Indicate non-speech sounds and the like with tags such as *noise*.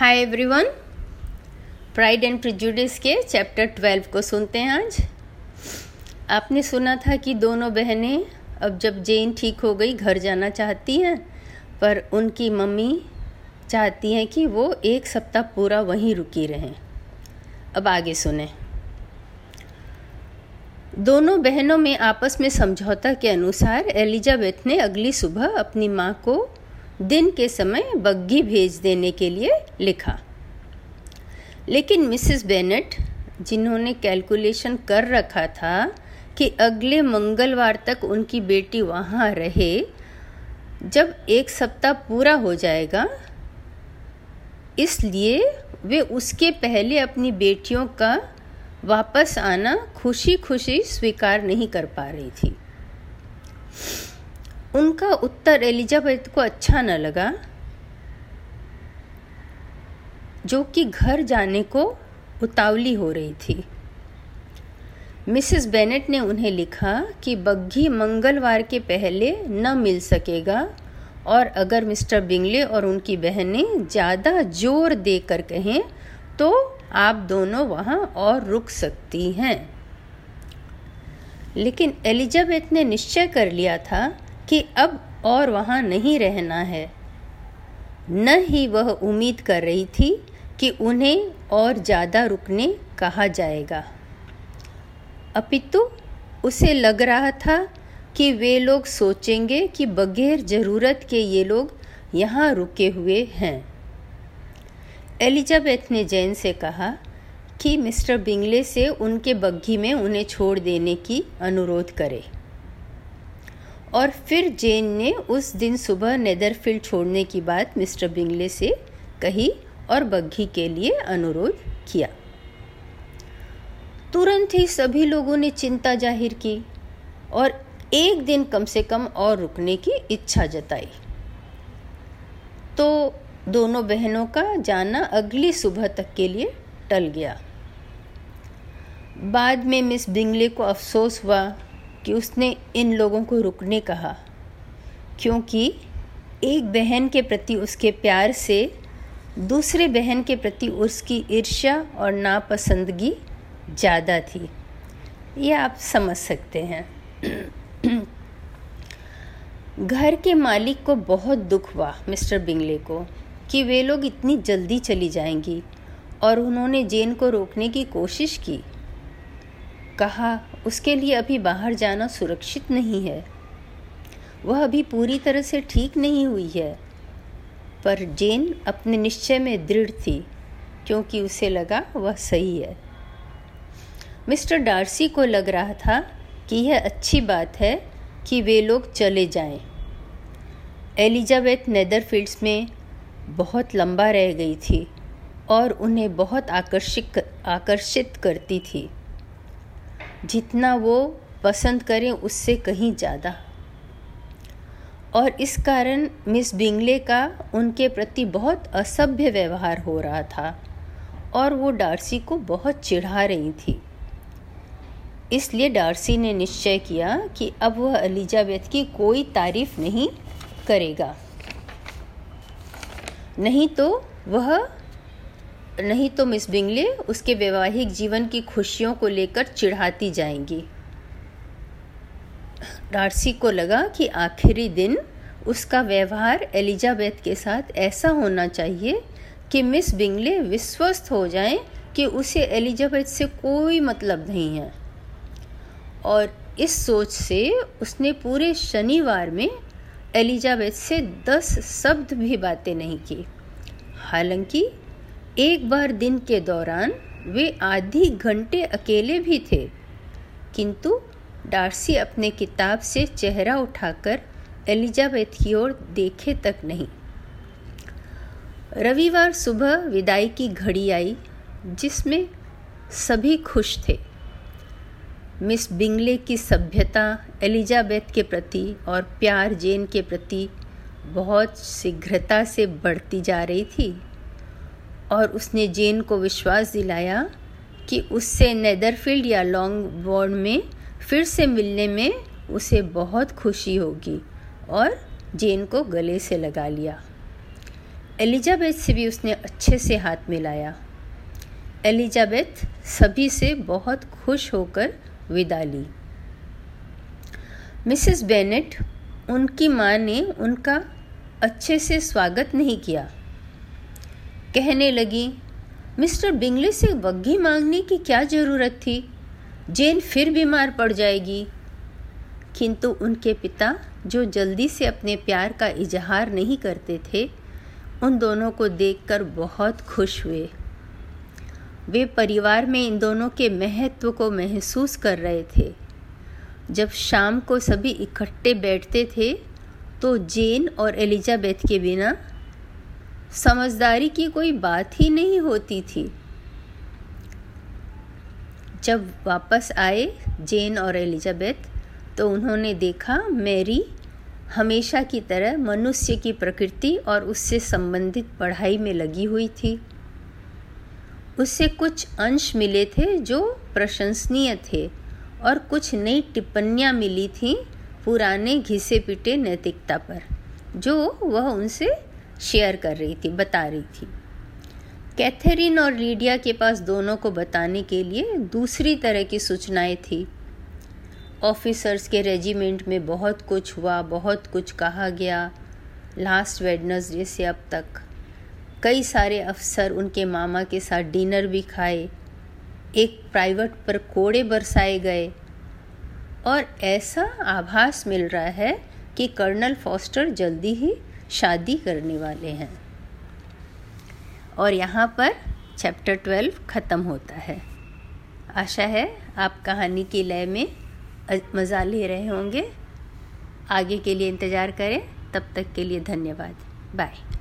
Hi everyone Pride and Prejudice के chapter twelve को सुनते हैं आज। आपने सुना था कि दोनों बहनें अब जब जेन ठीक हो गई, घर जाना चाहती हैं, पर उनकी मम्मी चाहती हैं कि वो एक सप्ताह पूरा वहीं रुकी रहें। अब आगे सुने। दोनों बहनों में आपस में समझौता के अनुसार एलिजाबेथ ने अगली सुबह अपनी माँ को दिन के समय बग्घी भेज देने के लिए लिखा। लेकिन मिसेस बेनेट, जिन्होंने कैलकुलेशन कर रखा था कि अगले मंगलवार तक उनकी बेटी वहाँ रहे, जब एक सप्ताह पूरा हो जाएगा, इसलिए वे उसके पहले अपनी बेटियों का वापस आना खुशी खुशी स्वीकार नहीं कर पा रही थी। उनका उत्तर एलिजाबेथ को अच्छा न लगा, जो कि घर जाने को उतावली हो रही थी। मिसेस बेनेट ने उन्हें लिखा कि बग्घी मंगलवार के पहले न मिल सकेगा, और अगर मिस्टर बिंगले और उनकी बहनें ज़्यादा ज़ोर देकर कहें तो आप दोनों वहाँ और रुक सकती हैं। लेकिन एलिजाबेथ ने निश्चय कर लिया था कि अब और वहाँ नहीं रहना है। न ही वह उम्मीद कर रही थी कि उन्हें और ज़्यादा रुकने कहा जाएगा। अपितु, उसे लग रहा था कि वे लोग सोचेंगे कि बगैर ज़रूरत के ये लोग यहाँ रुके हुए हैं। एलिजाबेथ ने जैन से कहा कि मिस्टर बिंगले से उनके बग्घी में उन्हें छोड़ देने की अनुरोध करे। और फिर जेन ने उस दिन सुबह नेदरफील्ड छोड़ने की बात मिस्टर बिंगले से कही और बग्घी के लिए अनुरोध किया। तुरंत ही सभी लोगों ने चिंता ज़ाहिर की और एक दिन कम से कम और रुकने की इच्छा जताई। तो दोनों बहनों का जाना अगली सुबह तक के लिए टल गया। बाद में मिस बिंगले को अफसोस हुआ कि उसने इन लोगों को रुकने कहा, क्योंकि एक बहन के प्रति उसके प्यार से दूसरे बहन के प्रति उसकी ईर्ष्या और नापसंदगी ज़्यादा थी। ये आप समझ सकते हैं। *clears throat* घर के मालिक को बहुत दुख हुआ मिस्टर बिंगले को कि वे लोग इतनी जल्दी चली जाएँगी और उन्होंने जेन को रोकने की कोशिश की। कहा, उसके लिए अभी बाहर जाना सुरक्षित नहीं है। वह अभी पूरी तरह से ठीक नहीं हुई है। पर जेन अपने निश्चय में दृढ़ थी, क्योंकि उसे लगा वह सही है। मिस्टर डार्सी को लग रहा था कि यह अच्छी बात है कि वे लोग चले जाएँ। एलिजाबेथ नेदरफील्ड्स में बहुत लंबा रह गई थी और उन्हें बहुत आकर्षित आकर्षित करती थी। जितना वो पसंद करें उससे कहीं ज़्यादा। और इस कारण मिस बिंगले का उनके प्रति बहुत असभ्य व्यवहार हो रहा था और वो डार्सी को बहुत चिढ़ा रही थी। इसलिए डार्सी ने निश्चय किया कि अब वह एलिजाबेथ की कोई तारीफ़ नहीं करेगा। नहीं तो वह नहीं तो मिस बिंगले, उसके वैवाहिक जीवन की खुशियों को लेकर चिढ़ाती जाएँगी। डार्सी को लगा कि आखिरी दिन उसका व्यवहार एलिजाबेथ के साथ ऐसा होना चाहिए कि मिस बिंगले विश्वस्त हो जाएँ कि उसे एलिजाबेथ से कोई मतलब नहीं है। और इस सोच से उसने पूरे शनिवार में एलिजाबेथ से दस शब्द भी बातें नहीं की। हालाँकि एक बार दिन के दौरान वे आधी घंटे अकेले भी थे। किंतु डार्सी अपने किताब से चेहरा उठाकर एलिजाबेथ की ओर देखे तक नहीं। रविवार सुबह विदाई की घड़ी आई, जिसमें सभी खुश थे। मिस बिंगले की सभ्यता, एलिजाबेथ के प्रति और प्यार जेन के प्रति बहुत शीघ्रता से बढ़ती जा रही थी। और उसने जेन को विश्वास दिलाया कि उससे नेदरफील्ड या लॉन्ग बॉर्ड में फिर से मिलने में उसे बहुत खुशी होगी और जेन को गले से लगा लिया। एलिजाबेथ से भी उसने अच्छे से हाथ मिलाया। एलिजाबेथ सभी से बहुत खुश होकर विदा ली। मिसेस बेनेट, उनकी माँ ने उनका अच्छे से स्वागत नहीं किया। कहने लगी, मिस्टर बिंगले से बग्घी मांगने की क्या ज़रूरत थी? जेन फिर बीमार पड़ जाएगी। किंतु उनके पिता, जो जल्दी से अपने प्यार का इजहार नहीं करते थे, उन दोनों को देखकर बहुत खुश हुए। वे परिवार में इन दोनों के महत्व को महसूस कर रहे थे। जब शाम को सभी इकट्ठे बैठते थे तो जेन और एलिजाबेथ के बिना समझदारी की कोई बात ही नहीं होती थी। जब वापस आए जेन और एलिजाबेथ तो उन्होंने देखा मैरी हमेशा की तरह मनुष्य की प्रकृति और उससे संबंधित पढ़ाई में लगी हुई थी। उससे कुछ अंश मिले थे जो प्रशंसनीय थे और कुछ नई टिप्पणियाँ मिली थीं पुराने घिसे पिटे नैतिकता पर, जो वह उनसे शेयर कर रही थी, बता रही थी। कैथरीन और लीडिया के पास दोनों को बताने के लिए दूसरी तरह की सूचनाएँ थी। ऑफिसर्स के रेजिमेंट में बहुत कुछ हुआ, बहुत कुछ कहा गया, लास्ट वेडनसडे से अब तक। कई सारे अफसर उनके मामा के साथ डिनर भी खाए, एक प्राइवेट पर कोड़े बरसाए गए। और ऐसा आभास मिल रहा है कि कर्नल फॉस्टर जल्दी ही शादी करने वाले हैं। और यहाँ पर चैप्टर ट्वेल्व ख़त्म होता है। आशा है आप कहानी की लय में मज़ा ले रहे होंगे। आगे के लिए इंतज़ार करें। तब तक के लिए धन्यवाद। बाय